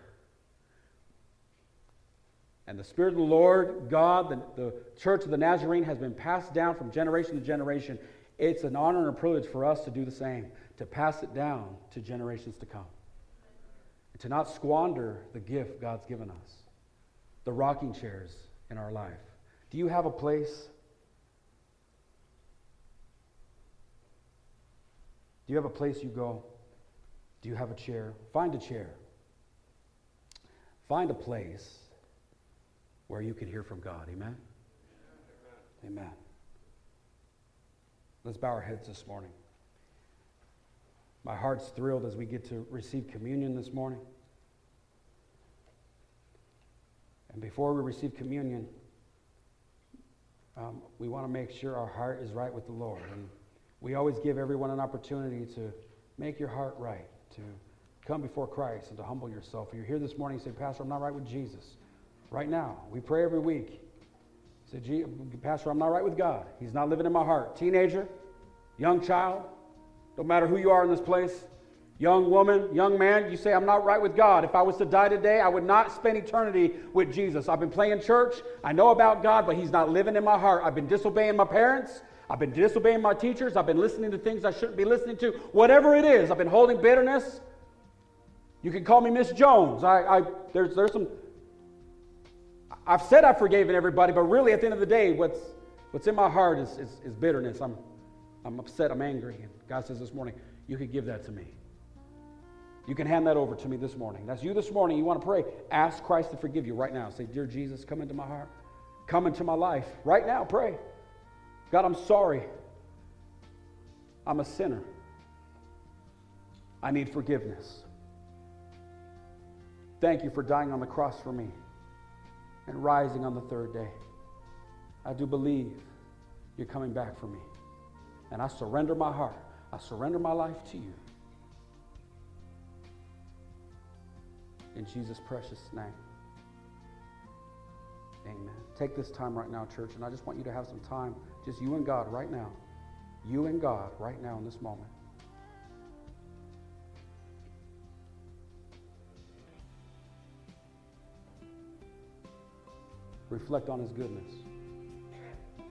And the Spirit of the Lord, God, the, the Church of the Nazarene has been passed down from generation to generation. It's an honor and a privilege for us to do the same, to pass it down to generations to come. And to not squander the gift God's given us, the rocking chairs in our life. Do you have a place? Do you have a place you go? Do you have a chair? Find a chair. Find a place where you can hear from God. Amen? Amen. Let's bow our heads this morning. My heart's thrilled as we get to receive communion this morning. And before we receive communion, um, we want to make sure our heart is right with the Lord. And we always give everyone an opportunity to make your heart right, to come before Christ and to humble yourself. If you're here this morning and say, Pastor, I'm not right with Jesus. Right now, we pray every week. Say, Pastor, I'm not right with God. He's not living in my heart. Teenager, young child, don't matter who you are in this place, young woman, young man, you say, I'm not right with God. If I was to die today, I would not spend eternity with Jesus. I've been playing church. I know about God, but He's not living in my heart. I've been disobeying my parents. I've been disobeying my teachers. I've been listening to things I shouldn't be listening to. Whatever it is, I've been holding bitterness. You can call me Miss Jones. I, I, there's, there's some. I've said I've forgiven everybody, but really, at the end of the day, what's, what's in my heart is, is, is bitterness. I'm, I'm upset. I'm angry. And God says this morning, you can give that to me. You can hand that over to me this morning. That's you this morning. You want to pray. Ask Christ to forgive you right now. Say, Dear Jesus, come into my heart. Come into my life. Right now, pray. God, I'm sorry. I'm a sinner. I need forgiveness. Thank you for dying on the cross for me and rising on the third day. I do believe you're coming back for me. And I surrender my heart. I surrender my life to you. In Jesus' precious name. Amen. Take this time right now, church, and I just want you to have some time, just you and God right now. You and God right now in this moment. Reflect on His goodness.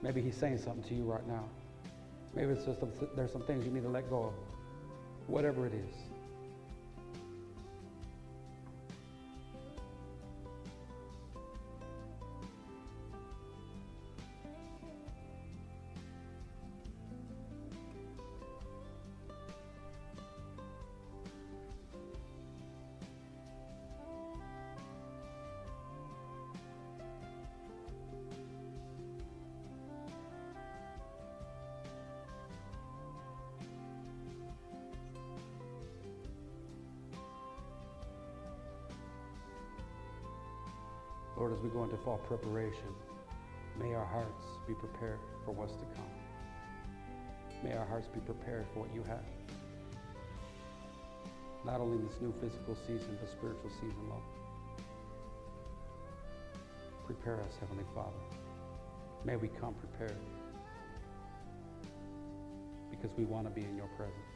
Maybe He's saying something to you right now. Maybe it's just there's some things you need to let go of. Whatever it is. Lord, as we go into fall preparation, may our hearts be prepared for what's to come. May our hearts be prepared for what you have. Not only in this new physical season, but spiritual season, Lord. Prepare us, Heavenly Father. May we come prepared because we want to be in your presence.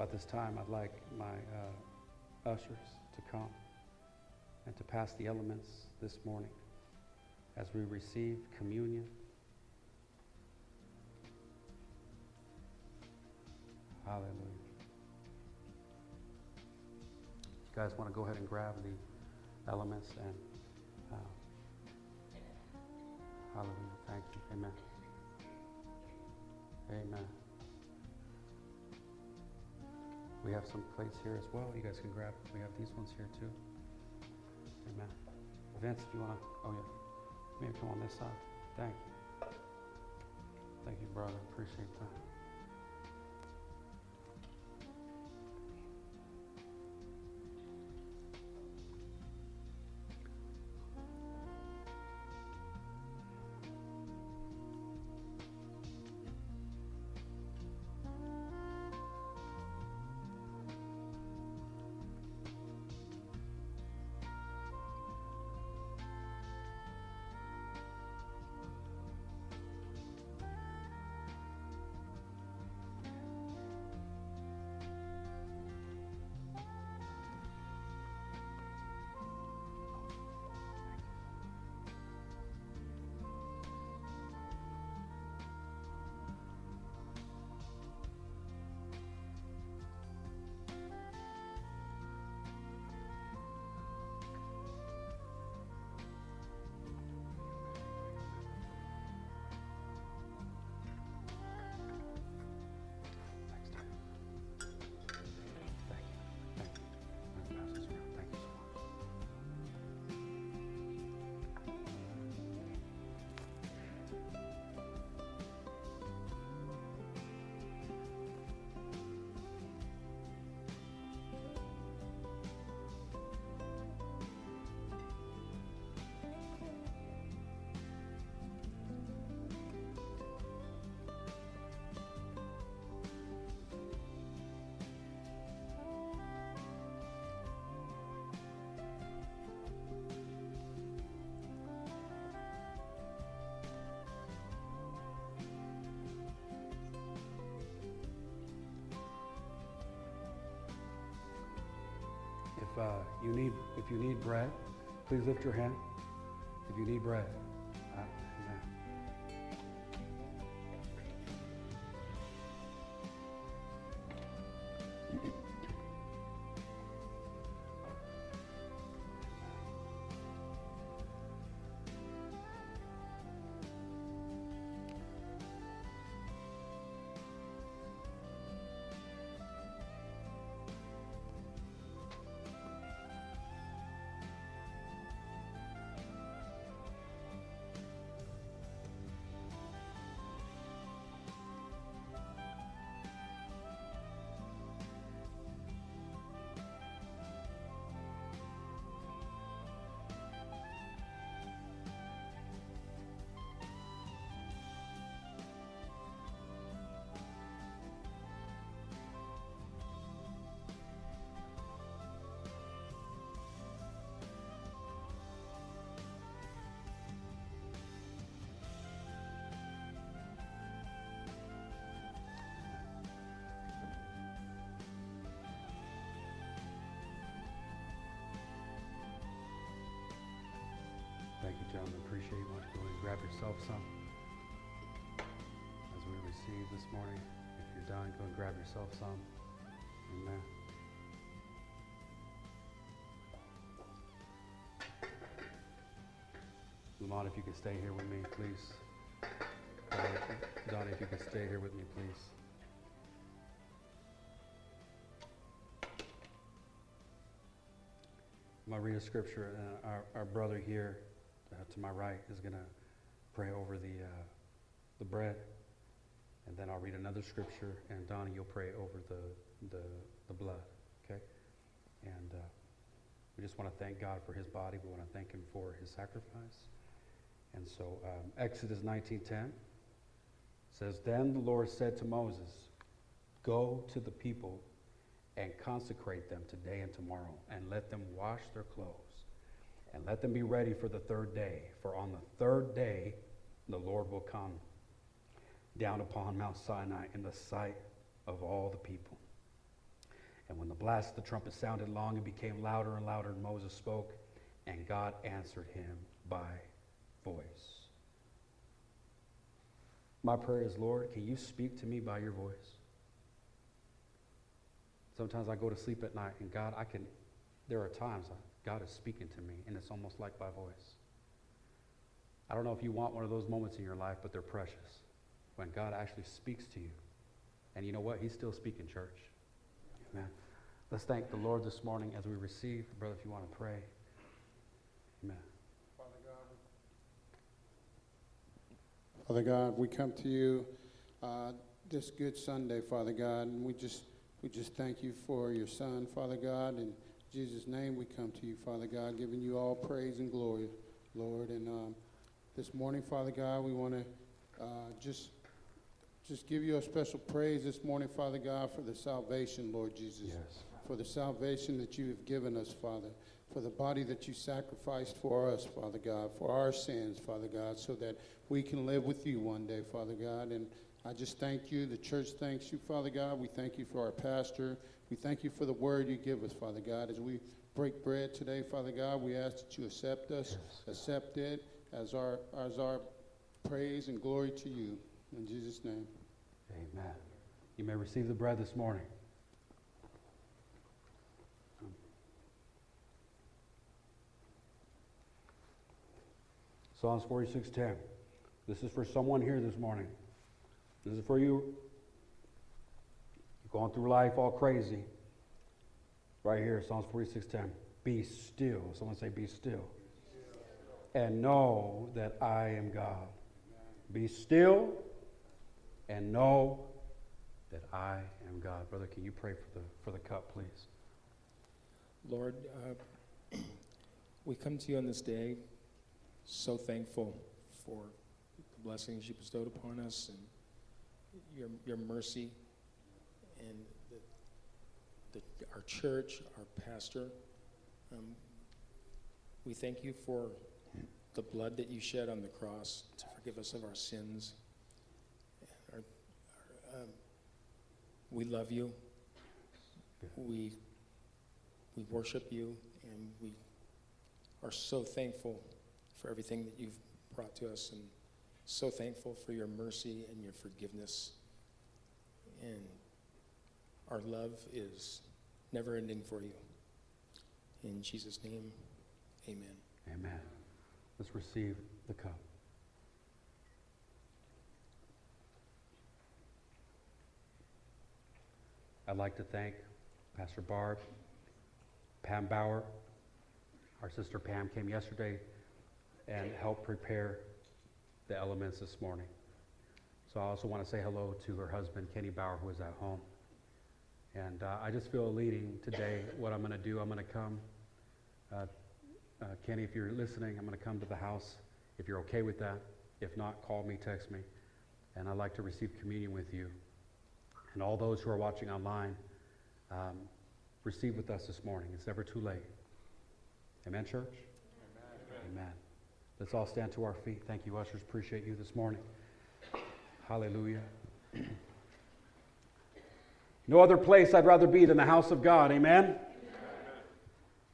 So at this time, I'd like my uh, ushers to come and to pass the elements this morning as we receive communion. Hallelujah. You guys want to go ahead and grab the elements and uh, hallelujah. Thank you. Amen. Amen. We have some plates here as well. You guys can grab. We have these ones here too. Amen. Vince, if you want to, oh yeah. Maybe come on this side. Thank you. Thank you, brother. Appreciate that. Uh, you need, if you need bread, please lift your hand. If you need bread, You. Appreciate you. Want to go and grab yourself some as we receive this morning. If you're done, go and grab yourself some. Amen. Lamont, if you could stay here with me, please. Donnie, if- you could stay here with me, please. I'm going to read a scripture, and our, our brother here uh, to my right is going to pray over the, uh, the bread, and then I'll read another scripture, and Donnie, you'll pray over the, the, the blood, okay? And uh, we just want to thank God for his body. We want to thank him for his sacrifice. And so um, Exodus 19.10 says, Then the Lord said to Moses, Go to the people and consecrate them today and tomorrow, and let them wash their clothes, and let them be ready for the third day. For on the third day the Lord will come down upon Mount Sinai in the sight of all the people. And when the blast of the trumpet sounded long, and became louder and louder, and Moses spoke, and God answered him by voice. My prayer is, Lord, can you speak to me by your voice? Sometimes I go to sleep at night, and God, I can, there are times God is speaking to me, and it's almost like by voice. I don't know if you want one of those moments in your life, but they're precious. When God actually speaks to you. And you know what? He's still speaking, church. Amen. Let's thank the Lord this morning as we receive. Brother, if you want to pray. Amen. Father God, Father God we come to you uh, this good Sunday, Father God, and we just we just thank you for your Son, Father God. In Jesus' name, we come to you, Father God, giving you all praise and glory, Lord. And um, this morning, Father God, we want to uh, just just give you a special praise this morning, Father God, for the salvation, Lord Jesus Yes. for the salvation that you have given us, Father, for the body that you sacrificed for us, Father God, for our sins, Father God, so that we can live with you one day, Father God. And I just thank you. The church thanks you, Father God. We thank you for our pastor. We thank you for the word you give us, Father God. As we break bread today, Father God, we ask that you accept us, accept it as our, as our praise and glory to you. In Jesus' name. Amen. You may receive the bread this morning. Psalms 46:10. This is for someone here this morning. This is for you. Going through life all crazy. Right here, Psalms 46:10. Be still. Someone say, "Be still." And know that I am God. Be still and know that I am God. Brother, can you pray for the, for the cup, please? Lord, uh, we come to you on this day so thankful for the blessings you bestowed upon us and your, your mercy and the, the, our church, our pastor. Um, we thank you for the blood that you shed on the cross to forgive us of our sins. Our, our, um, we love you. We we worship you and we are so thankful for everything that you've brought to us and so thankful for your mercy and your forgiveness. And our love is never ending for you. In Jesus' name, amen. Amen. Let's receive the cup. I'd like to thank Pastor Barb, Pam Bauer. Our sister Pam came yesterday and helped prepare the elements this morning. So I also want to say hello to her husband, Kenny Bauer, who is at home. And uh, I just feel a leading today. What I'm going to do, I'm going to come. Uh, uh, Kenny, if you're listening, I'm going to come to the house. If you're okay with that, if not, call me, text me. And I'd like to receive communion with you. And all those who are watching online, um, receive with us this morning. It's never too late. Amen, church? Amen. Amen. Let's all stand to our feet. Thank you, ushers. Appreciate you this morning. Hallelujah. No other place I'd rather be than the house of God. Amen.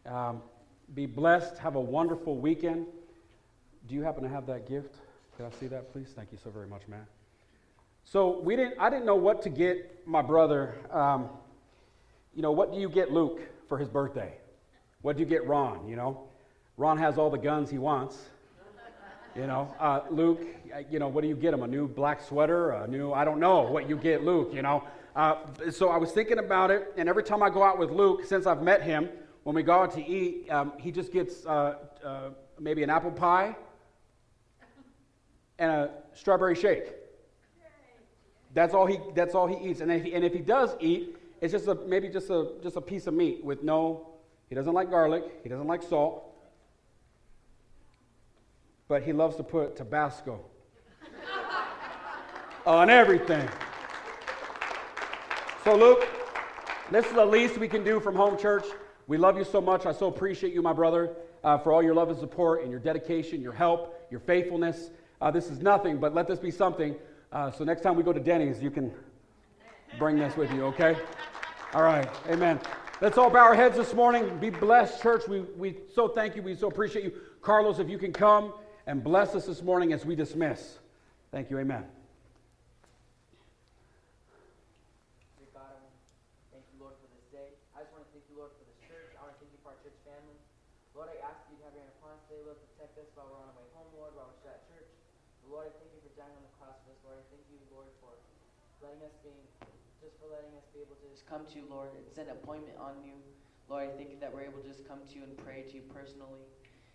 Um, be blessed. Have a wonderful weekend. Do you happen to have that gift? Can I see that, please? Thank you so very much, man. So we didn't. I didn't know what to get my brother. Um, you know, what do you get Luke for his birthday? What do you get Ron? You know, Ron has all the guns he wants. You know, uh, Luke. uh, You know, what do you get him? A new black sweater? A new? I don't know what you get Luke. You know. Uh, so I was thinking about it, and every time I go out with Luke, since I've met him, when we go out to eat, um, he just gets uh, uh, maybe an apple pie and a strawberry shake. That's all he, that's all he eats. And if he, and if he does eat, it's just a, maybe just a, just a piece of meat with no, he doesn't like garlic, he doesn't like salt, but he loves to put Tabasco on everything. So, Luke, this is the least we can do from home church. We love you so much. I so appreciate you, my brother, uh, for all your love and support and your dedication, your help, your faithfulness. Uh, this is nothing, but let this be something. Uh, so, next time we go to Denny's, you can bring this with you, okay? All right, amen. Let's all bow our heads this morning. Be blessed, church. We, we so thank you. We so appreciate you. Carlos, if you can come and bless us this morning as we dismiss. Thank you, amen. Dear God, I want to thank you, Lord, for this day. I just want to thank you, Lord, for this church. I want to thank you for our church family. Lord, I ask you to have your hand upon us today, Lord, protect us while we're on our way home, Lord, while we're still at church. Lord, I thank you for dying on the cross for us, Lord. I thank you, Lord, for letting us be, just for letting us be able to come to you, Lord, set an appointment on you. Lord, I thank you that we're able to just come to you and pray to you personally.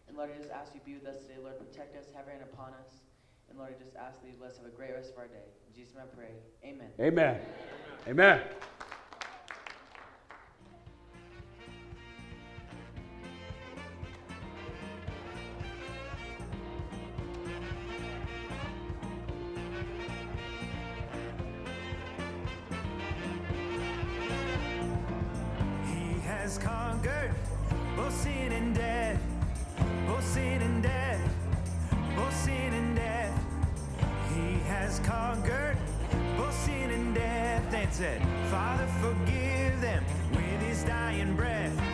And Lord, I just ask you to be with us today, Lord, protect us, have your hand upon us. And Lord, I just ask that you bless, have a great rest of our day. In Jesus' name I pray. Amen. Amen. Amen. He said, Father, forgive them with his dying breath.